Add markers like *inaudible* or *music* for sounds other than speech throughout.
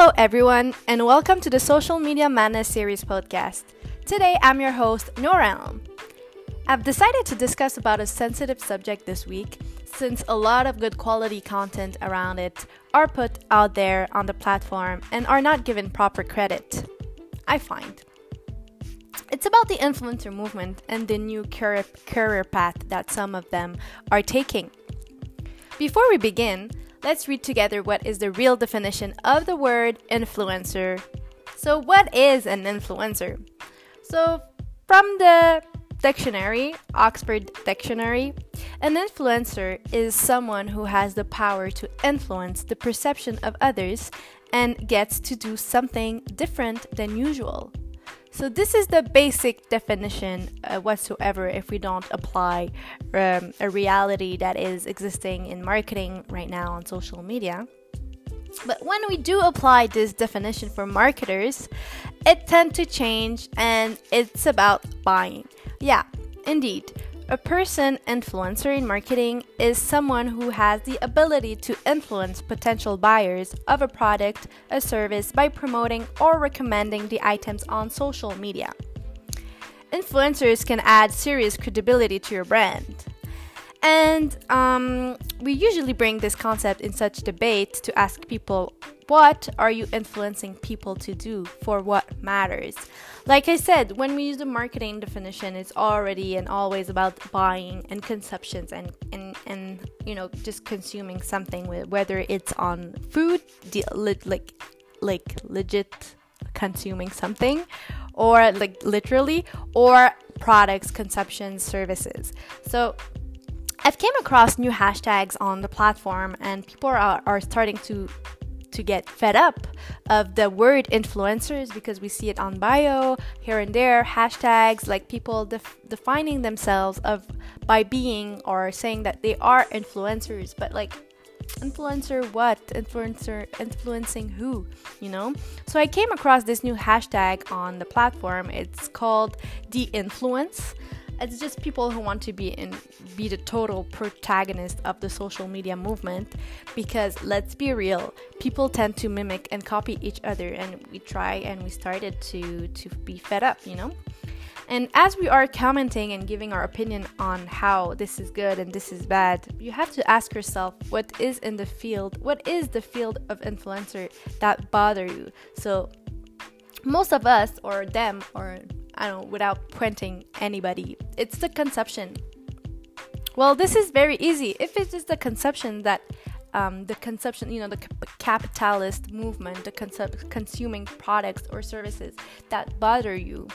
Hello, everyone, and welcome to the Social Media Madness Series podcast. Today, I'm your host, Norelm. I've decided to discuss about a sensitive subject this week since a lot of good quality content around it are put out there on the platform and are not given proper credit. I find. It's about the influencer movement and the new career path that some of them are taking. Before we begin, let's read together what is the real definition of the word influencer. So, what is an influencer? So, from the dictionary, Oxford Dictionary, an influencer is someone who has the power to influence the perception of others and gets to do something different than usual. So, this is the basic definition uh, whatsoever if we don't apply um, a reality that is existing in marketing right now on social media. But when we do apply this definition for marketers, it tends to change and it's about buying. Yeah, indeed. A person influencer in marketing is someone who has the ability to influence potential buyers of a product, a service by promoting or recommending the items on social media. Influencers can add serious credibility to your brand. And um, we usually bring this concept in such debate to ask people what are you influencing people to do for what matters? Like I said, when we use the marketing definition, it's already and always about buying and consumptions and, and, and you know, just consuming something, whether it's on food, like, like legit consuming something, or like literally, or products, consumption, services. So I've came across new hashtags on the platform and people are, are starting to to get fed up of the word influencers because we see it on bio here and there hashtags like people def- defining themselves of by being or saying that they are influencers but like influencer what? Influencer influencing who? You know? So i came across this new hashtag on the platform. It's called the influence it's just people who want to be in be the total protagonist of the social media movement because let's be real, people tend to mimic and copy each other and we try and we started to to be fed up, you know? And as we are commenting and giving our opinion on how this is good and this is bad, you have to ask yourself what is in the field, what is the field of influencer that bother you? So most of us or them or I don't know, without pointing anybody. It's the conception. Well, this is very easy. If it's just the conception that um, the consumption, you know, the capitalist movement, the consuming products or services that bother you,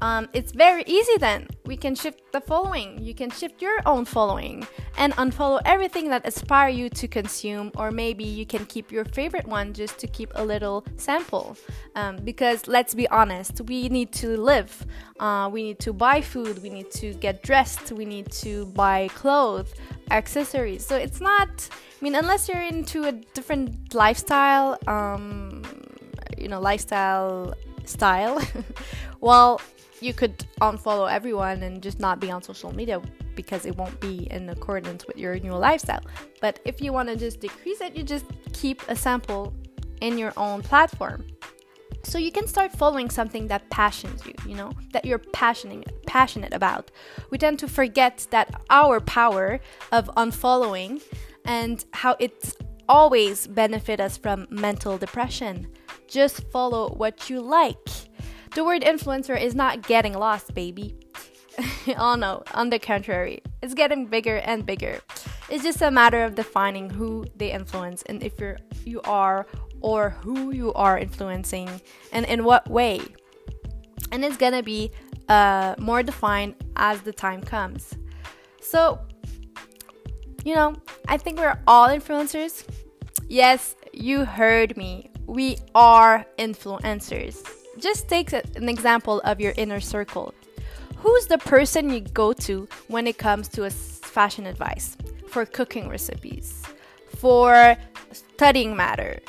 um, it's very easy then. We can shift the following. You can shift your own following and unfollow everything that aspire you to consume, or maybe you can keep your favorite one just to keep a little sample. Um, because let's be honest, we need to live. Uh, we need to buy food. We need to get dressed. We need to buy clothes, accessories. So it's not. I mean, unless you're into a different lifestyle, um, you know, lifestyle style. *laughs* well, you could unfollow everyone and just not be on social media because it won't be in accordance with your new lifestyle. But if you want to just decrease it, you just keep a sample in your own platform. So you can start following something that passions you, you know, that you're passionate passionate about. We tend to forget that our power of unfollowing and how it's always benefit us from mental depression. Just follow what you like the word influencer is not getting lost, baby. *laughs* oh no, on the contrary, it's getting bigger and bigger. It's just a matter of defining who they influence and if you're you are or who you are influencing and in what way. And it's gonna be uh, more defined as the time comes. So, you know, I think we're all influencers. Yes, you heard me. We are influencers just take an example of your inner circle. Who's the person you go to when it comes to a fashion advice, for cooking recipes, for studying matter?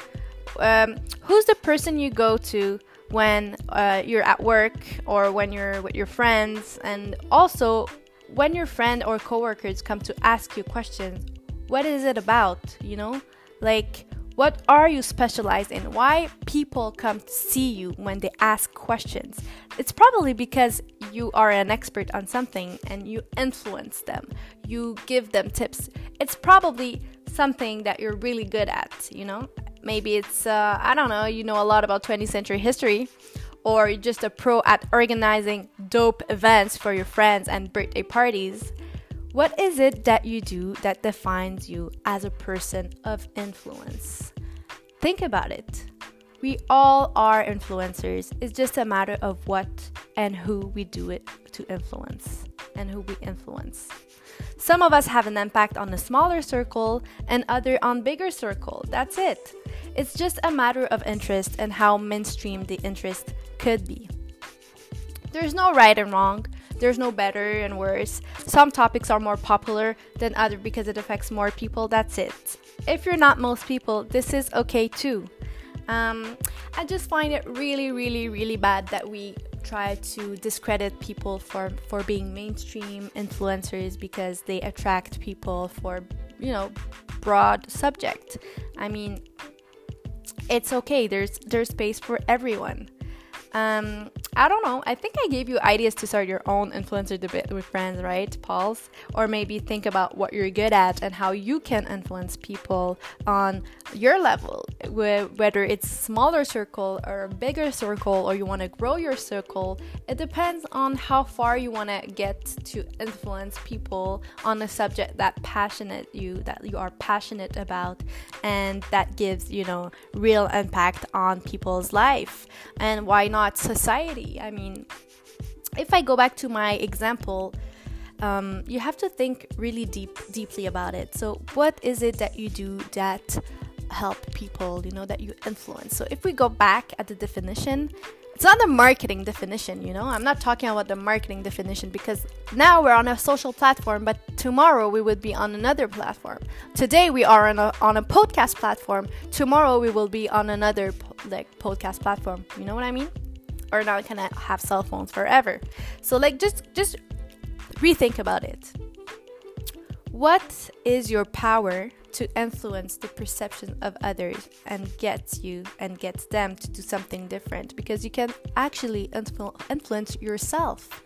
Um, who's the person you go to when uh, you're at work or when you're with your friends, and also when your friend or coworkers come to ask you questions? What is it about? You know, like What are you specialized in? Why people come to see you when they ask questions? It's probably because you are an expert on something and you influence them. You give them tips. It's probably something that you're really good at, you know? Maybe it's, uh, I don't know, you know a lot about 20th century history, or you're just a pro at organizing dope events for your friends and birthday parties. What is it that you do that defines you as a person of influence? Think about it. We all are influencers. It's just a matter of what and who we do it to influence and who we influence. Some of us have an impact on a smaller circle and other on bigger circle. That's it. It's just a matter of interest and how mainstream the interest could be. There's no right and wrong. There's no better and worse. Some topics are more popular than other because it affects more people. That's it. If you're not most people, this is okay too. Um, I just find it really, really, really bad that we try to discredit people for for being mainstream influencers because they attract people for you know broad subject. I mean, it's okay. There's there's space for everyone. Um, I don't know. I think I gave you ideas to start your own influencer debate with friends, right, Pauls? Or maybe think about what you're good at and how you can influence people on your level, whether it's smaller circle or bigger circle, or you want to grow your circle. It depends on how far you want to get to influence people on a subject that passionate you, that you are passionate about, and that gives you know real impact on people's life. And why not? not I mean, if I go back to my example, um, you have to think really deep, deeply about it. So, what is it that you do that help people? You know, that you influence. So, if we go back at the definition, it's not the marketing definition. You know, I'm not talking about the marketing definition because now we're on a social platform, but tomorrow we would be on another platform. Today we are on a on a podcast platform. Tomorrow we will be on another like podcast platform. You know what I mean? Are not gonna have cell phones forever. So like just just rethink about it. What is your power to influence the perception of others and gets you and gets them to do something different? Because you can actually influ- influence yourself.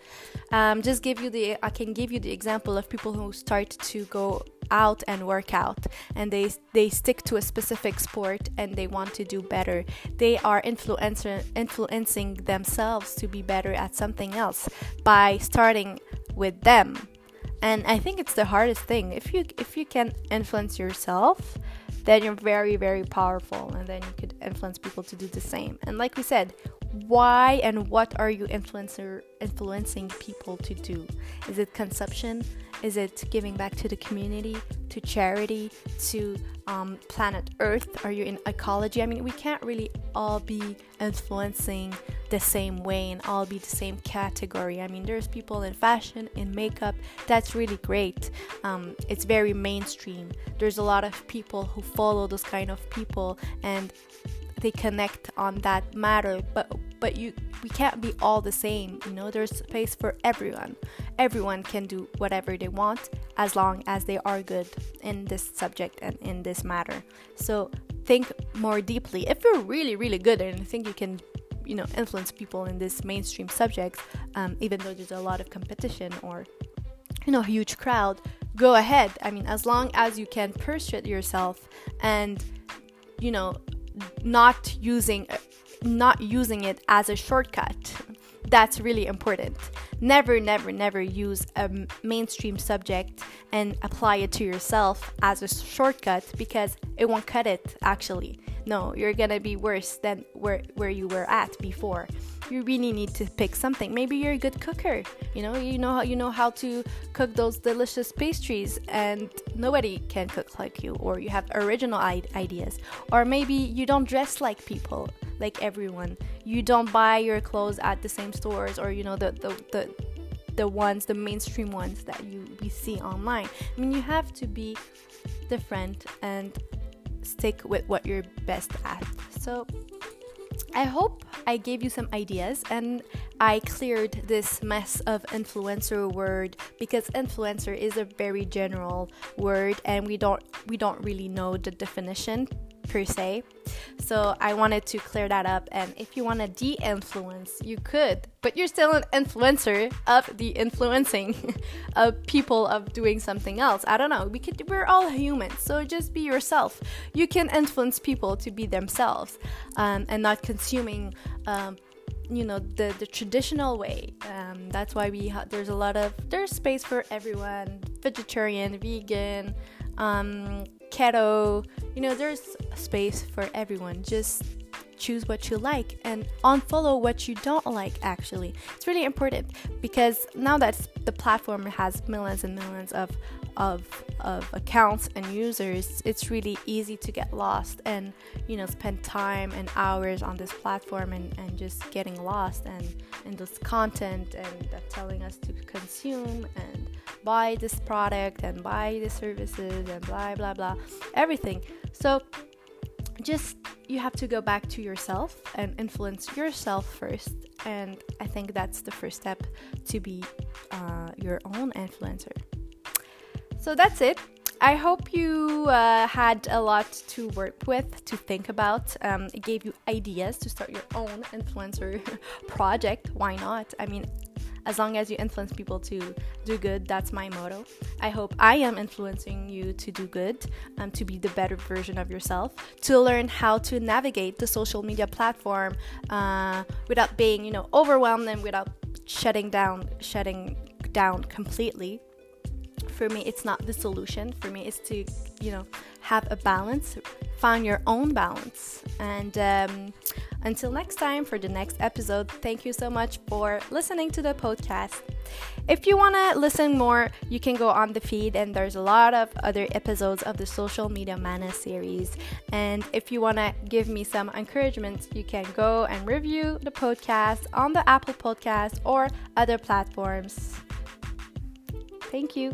Um, just give you the I can give you the example of people who start to go out and work out. And they they stick to a specific sport and they want to do better. They are influencer influencing themselves to be better at something else by starting with them. And i think it's the hardest thing. If you if you can influence yourself then you're very very powerful and then you could influence people to do the same. And like we said why and what are you influencer influencing people to do? Is it consumption? Is it giving back to the community to charity to um, planet earth? Are you in ecology? I mean we can't really all be influencing the same way and all be the same category. I mean there's people in fashion in makeup. That's really great. Um, it's very mainstream. There's a lot of people who follow those kind of people and they connect on that matter. But but you we can't be all the same. You know there's space for everyone. Everyone can do whatever they want as long as they are good in this subject and in this matter. So think more deeply. If you're really really good and think you can you know influence people in this mainstream subject um, even though there's a lot of competition or you know huge crowd go ahead. I mean as long as you can persuade yourself and you know not using not using it as a shortcut. That's really important. Never never never use a mainstream subject and apply it to yourself as a shortcut because it won't cut it actually. No you're gonna be worse than where where you were at before. You really need to pick something. Maybe you're a good cooker. You know you know how you know how to cook those delicious pastries and nobody can cook like you or you have original ideas. Or maybe you don't dress like people like everyone. You don't buy your clothes at the same stores or you know the the, the the ones the mainstream ones that you we see online. I mean you have to be different and stick with what you're best at. So I hope I gave you some ideas and I cleared this mess of influencer word because influencer is a very general word and we don't we don't really know the definition per se. So I wanted to clear that up. And if you want to de influence, you could, but you're still an influencer of the influencing *laughs* of people of doing something else. I don't know. We could, we're all humans. So just be yourself. You can influence people to be themselves um, and not consuming. Um, you know the the traditional way um, that's why we ha- there's a lot of there's space for everyone vegetarian vegan um, keto you know there's space for everyone. Just choose what you like and unfollow what you don't like actually. It's really important because now that the platform has millions and millions of of of accounts and users it's really easy to get lost and you know spend time and hours on this platform and, and just getting lost and and this content and that telling us to consume and buy this product and buy the services and blah blah blah everything so just you have to go back to yourself and influence yourself first and i think that's the first step to be uh, your own influencer so that's it I hope you uh, had a lot to work with, to think about. Um, it gave you ideas to start your own influencer *laughs* project. Why not? I mean, as long as you influence people to do good, that's my motto. I hope I am influencing you to do good, um, to be the better version of yourself, to learn how to navigate the social media platform uh, without being, you know, overwhelmed and without shutting down, shutting down completely. For me, it's not the solution. For me, it's to, you know, have a balance, find your own balance, and. Um, until next time, for the next episode, thank you so much for listening to the podcast. If you want to listen more, you can go on the feed, and there's a lot of other episodes of the Social Media Madness series. And if you want to give me some encouragement, you can go and review the podcast on the Apple Podcast or other platforms. Thank you.